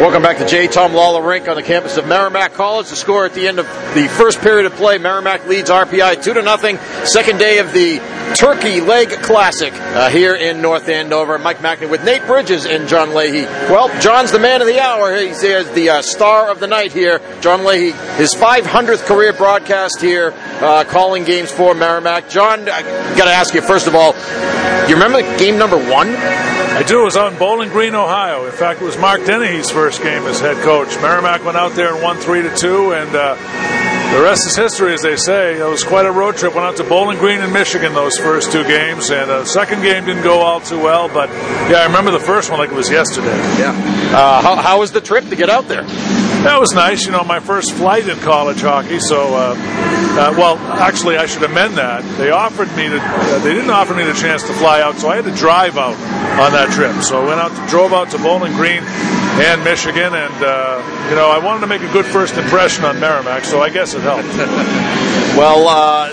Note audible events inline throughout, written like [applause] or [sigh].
Welcome back to J. Thom Lawler Rink on the campus of Merrimack College. The score at the end of the first period of play, Merrimack leads RPI two to nothing. Second day of the Turkey Leg Classic uh, here in North Andover. Mike Machnik with Nate Bridges and John Leahy. Well, John's the man of the hour. He's the uh, star of the night here. John Leahy, his 500th career broadcast here, uh, calling games for Merrimack. John, I got to ask you first of all, you remember game number one? I do. It was on Bowling Green, Ohio. In fact, it was Mark Dennehy's first game as head coach. Merrimack went out there and won three to two, and uh, the rest is history, as they say. It was quite a road trip. Went out to Bowling Green in Michigan those first two games, and the uh, second game didn't go all too well. But yeah, I remember the first one like it was yesterday. Yeah. Uh, how, how was the trip to get out there? That was nice. You know, my first flight in college hockey. So, uh, uh, well, actually, I should amend that. They offered me to. Uh, they didn't offer me the chance to fly out, so I had to drive out on that trip. So I went out, to, drove out to Bowling Green and Michigan, and uh, you know, I wanted to make a good first impression on Merrimack. So I guess it helped. [laughs] well, uh,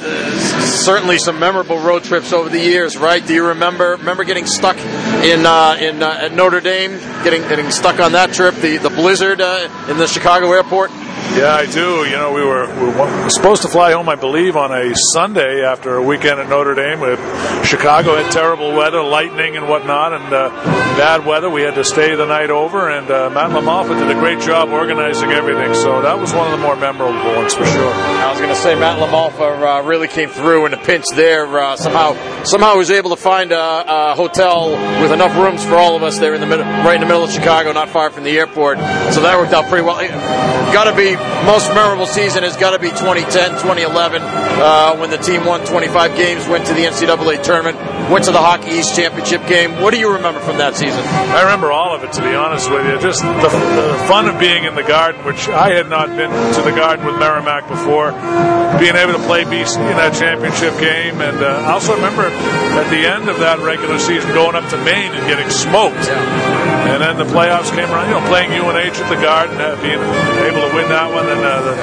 certainly some memorable road trips over the years, right? Do you remember remember getting stuck in uh, in at Notre Dame, getting getting stuck on that trip, the the blizzard in the Chicago airport? Yeah, I do. You know, we were, we were supposed to fly home, I believe, on a Sunday after a weekend at Notre Dame. With Chicago had terrible weather, lightning and whatnot, and uh, bad weather. We had to stay the night over, and uh, Matt LaMalfa did a great job organizing everything. So that was one of the more memorable ones for sure. I was going to say Matt LaMalfa uh, really came through in a pinch there. Uh, somehow, somehow was able to find a, a, hotel with enough rooms for all of us there in the middle, right in the middle of Chicago, not far from the airport. So that worked out pretty well. Got to be most memorable season has got to be 2010, 2011, uh, when the team won 25 games, went to the NCAA tournament, went to the Hockey East Championship game. What do you remember from that season? I remember all of it, to be honest with you. Just the, the fun of being in the Garden, which I had not been to the Garden with Merrimack before, being able to play BC in that championship game, and uh, I also remember at the end of that regular season going up to Maine and getting smoked. Yeah. And then the playoffs came around, you know, playing UNH at the Garden, uh, being able to win that one, and uh, the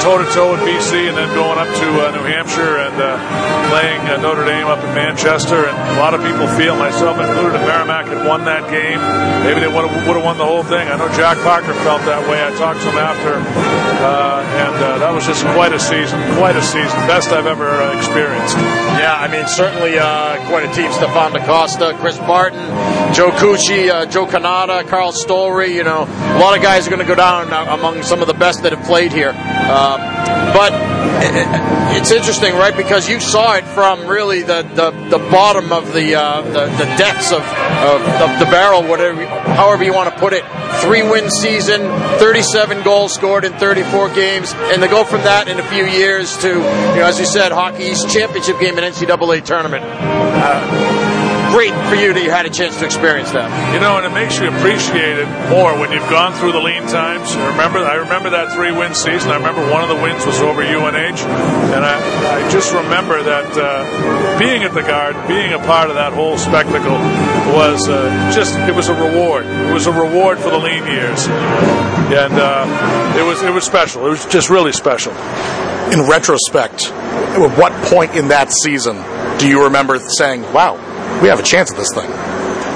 toe to toe with BC, and then going up to uh, New Hampshire and uh, playing uh, Notre Dame up in Manchester. And a lot of people feel, myself included, that Merrimack had won that game. Maybe they would have won the whole thing. I know Jack Parker felt that way. I talked to him after, uh, and that was just quite a season, quite a season, best I've ever experienced. Yeah, I mean, certainly quite a team. Stephane Da Costa, Chris Barton, Joe Cucci, Joe. Cannata, Carl Stollery. You know, a lot of guys are going to go down among some of the best that have played here. Uh, but [laughs] it's interesting, right? Because you saw it from really the, the, the bottom of the, uh, the, the depths of, of, of, the barrel, whatever, however you want to put it. Three win season, 37 goals scored in 34 games, and to go from that in a few years to, you know, as you said, Hockey East championship game and NCAA tournament. Uh, great for you that you had a chance to experience that. You know, and it makes you appreciate it more when you've gone through the lean times. I remember, I remember that three win season. I remember one of the wins was over UNH, and I, I just remember that uh, being at the Guard, being a part of that whole spectacle was uh, just it was a reward. It was a reward for the lean years, and uh, it was it was special. It was just really special. In retrospect, at what point in that season do you remember saying, "Wow"? We have a chance at this thing.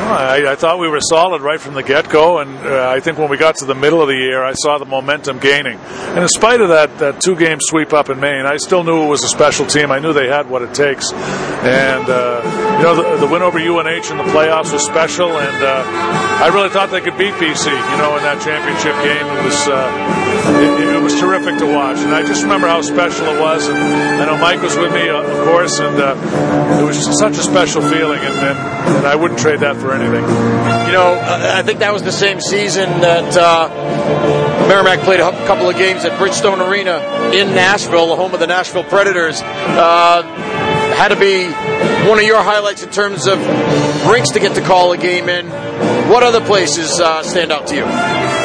I, I, thought we were solid right from the get go, and uh, I think when we got to the middle of the year, I saw the momentum gaining. And in spite of that, that two game sweep up in Maine, I still knew it was a special team. I knew they had what it takes. And, uh, you know, the, the, win over UNH in the playoffs was special, and uh, I really thought they could beat BC, you know, in that championship game. It was, uh, it, it, was terrific to watch. And I just remember how special it was. And I know Mike was with me, uh, of course, and uh, it was such a special feeling, and, and, and I wouldn't trade that for anything. You know, I think that was the same season that uh, Merrimack played a couple of games at Bridgestone Arena in Nashville, the home of the Nashville Predators. Uh, had to be one of your highlights in terms of rinks to get to call a game in. What other places uh, stand out to you?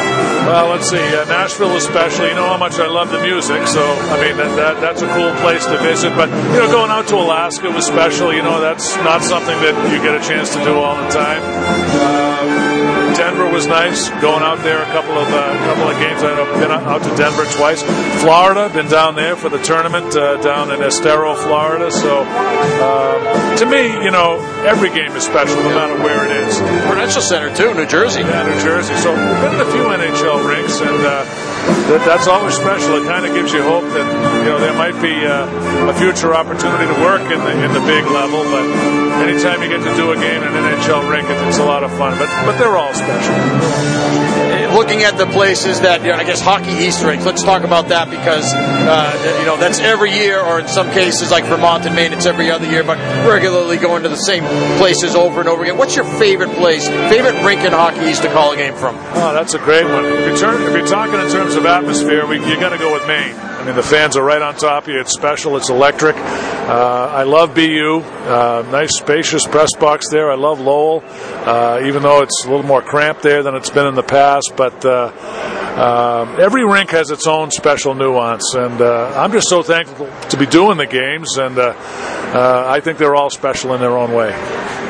Well, let's see. Uh, Nashville, especially. You know how much I love the music, so I mean that, that, that's a cool place to visit. But you know, going out to Alaska was special. You know, that's not something that you get a chance to do all the time. Denver was nice. Going out there a couple of uh, couple of games. I've been out to Denver twice. Florida, been down there for the tournament uh, down in Estero, Florida. So uh, to me, you know, every game is special, no matter where it is. Prudential Center too, New Jersey. Yeah, New Jersey. So we've been to a few NHL rinks, and uh, that, that's always special. It kind of gives you hope that you know there might be uh, a future opportunity to work in the in the big level. But anytime you get to do a game in an NHL rink, it's a lot of fun. But but they're all special. Looking at the places that you know, I guess hockey East rinks. Let's talk about that because uh, you know that's every year, or in some cases like Vermont and Maine, it's every other year. But regularly going to the same places over and over again. What's your favorite place, favorite rink in hockey East to call a game from? Oh, that's a great one. If you're, turn, if you're talking in terms of atmosphere, we, you got to go with Maine. I mean, the fans are right on top of you. It's special. It's electric. Uh, I love BU. Uh, nice, spacious press box there. I love Lowell, uh, even though it's a little more cramped there than it's been in the past. But uh, uh, every rink has its own special nuance, and uh, I'm just so thankful to be doing the games. And I think they're all special in their own way.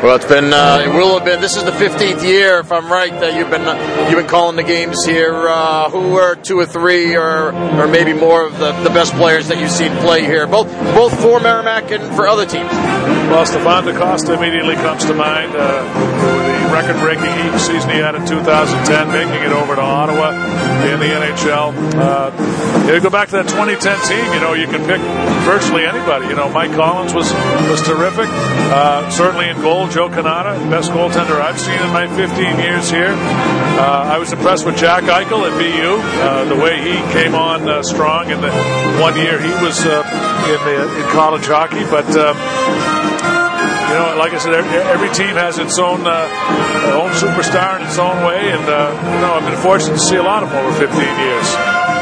Well, it's been uh, it will have been. This is the 15th year, if I'm right, that you've been uh, you've been calling the games here. Uh, who are two or three, or or maybe more of the, the best players that you've seen play here, both both for Merrimack and for other teams? Well, Stephane Da Costa immediately comes to mind. The record-breaking season he had in 2010, making it over to Ottawa in the NHL. Uh, you go back to that 2010 team. You know, you can pick virtually anybody. You know, Mike Collins was was terrific. Uh, certainly in goal, Joe Cannata, best goaltender I've seen in my 15 years here. Uh, I was impressed with Jack Eichel at BU, uh, the way he came on uh, strong in the one year he was uh, in, the, in college hockey. But um, you know, like I said, every team has its own uh, own superstar in its own way, and uh, you know, I've been fortunate to see a lot of them over 15 years.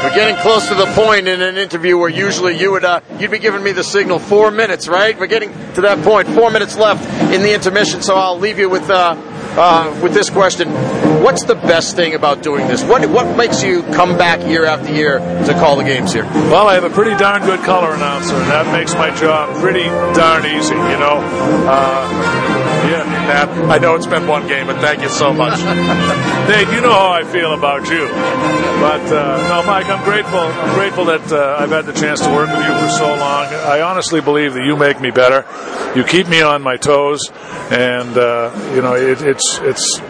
We're getting close to the point in an interview where usually you would uh, you'd be giving me the signal four minutes, right? We're getting to that point. Four minutes left in the intermission, so I'll leave you with uh, uh, with this question: What's the best thing about doing this? What what makes you come back year after year to call the games here? Well, I have a pretty darn good color announcer, and that makes my job pretty darn easy. You know. Uh, I know it's been one game, but thank you so much. [laughs] Dave, you know how I feel about you. But uh, no, Mike, I'm grateful. I'm grateful that uh, I've had the chance to work with you for so long. I honestly believe that you make me better. You keep me on my toes, and uh, you know it, it's it's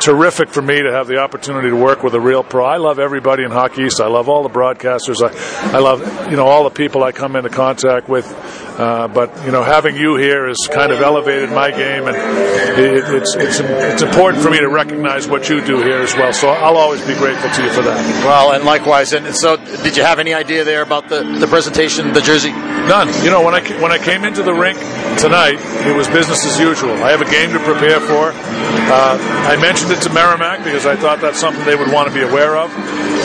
terrific for me to have the opportunity to work with a real pro. I love everybody in Hockey East. I love all the broadcasters. I, I love you know all the people I come into contact with. Uh, but you know, having you here has kind of elevated my game, and it, it's it's it's important for me to recognize what you do here as well. So I'll always be grateful to you for that. Well, and likewise. And so, did you have any idea there about the, the presentation, the jersey? None. You know, when I when I came into the rink tonight, it was business as usual. I have a game to prepare for. Uh, I mentioned it to Merrimack because I thought that's something they would want to be aware of.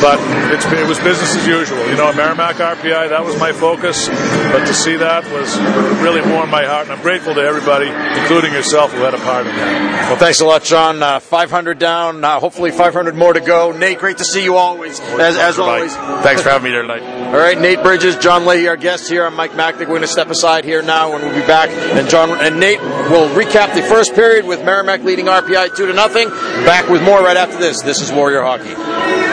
But it was business as usual. You know, Merrimack RPI, that was my focus. But to see that was really warmed my heart, and I'm grateful to everybody, including yourself, who had a part in that. Well, thanks a lot, John. Uh, 500 down, uh, hopefully 500 more to go. Nate, great to see you always, as, as always. Thanks for having me here tonight. All right, Nate Bridges, John Leahy, our guest here. I'm Mike Machnik. We're going to step aside here now, and we'll be back. And John and Nate will recap the first period with Merrimack leading RPI two to nothing. Back with more right after this. This is Warrior Hockey.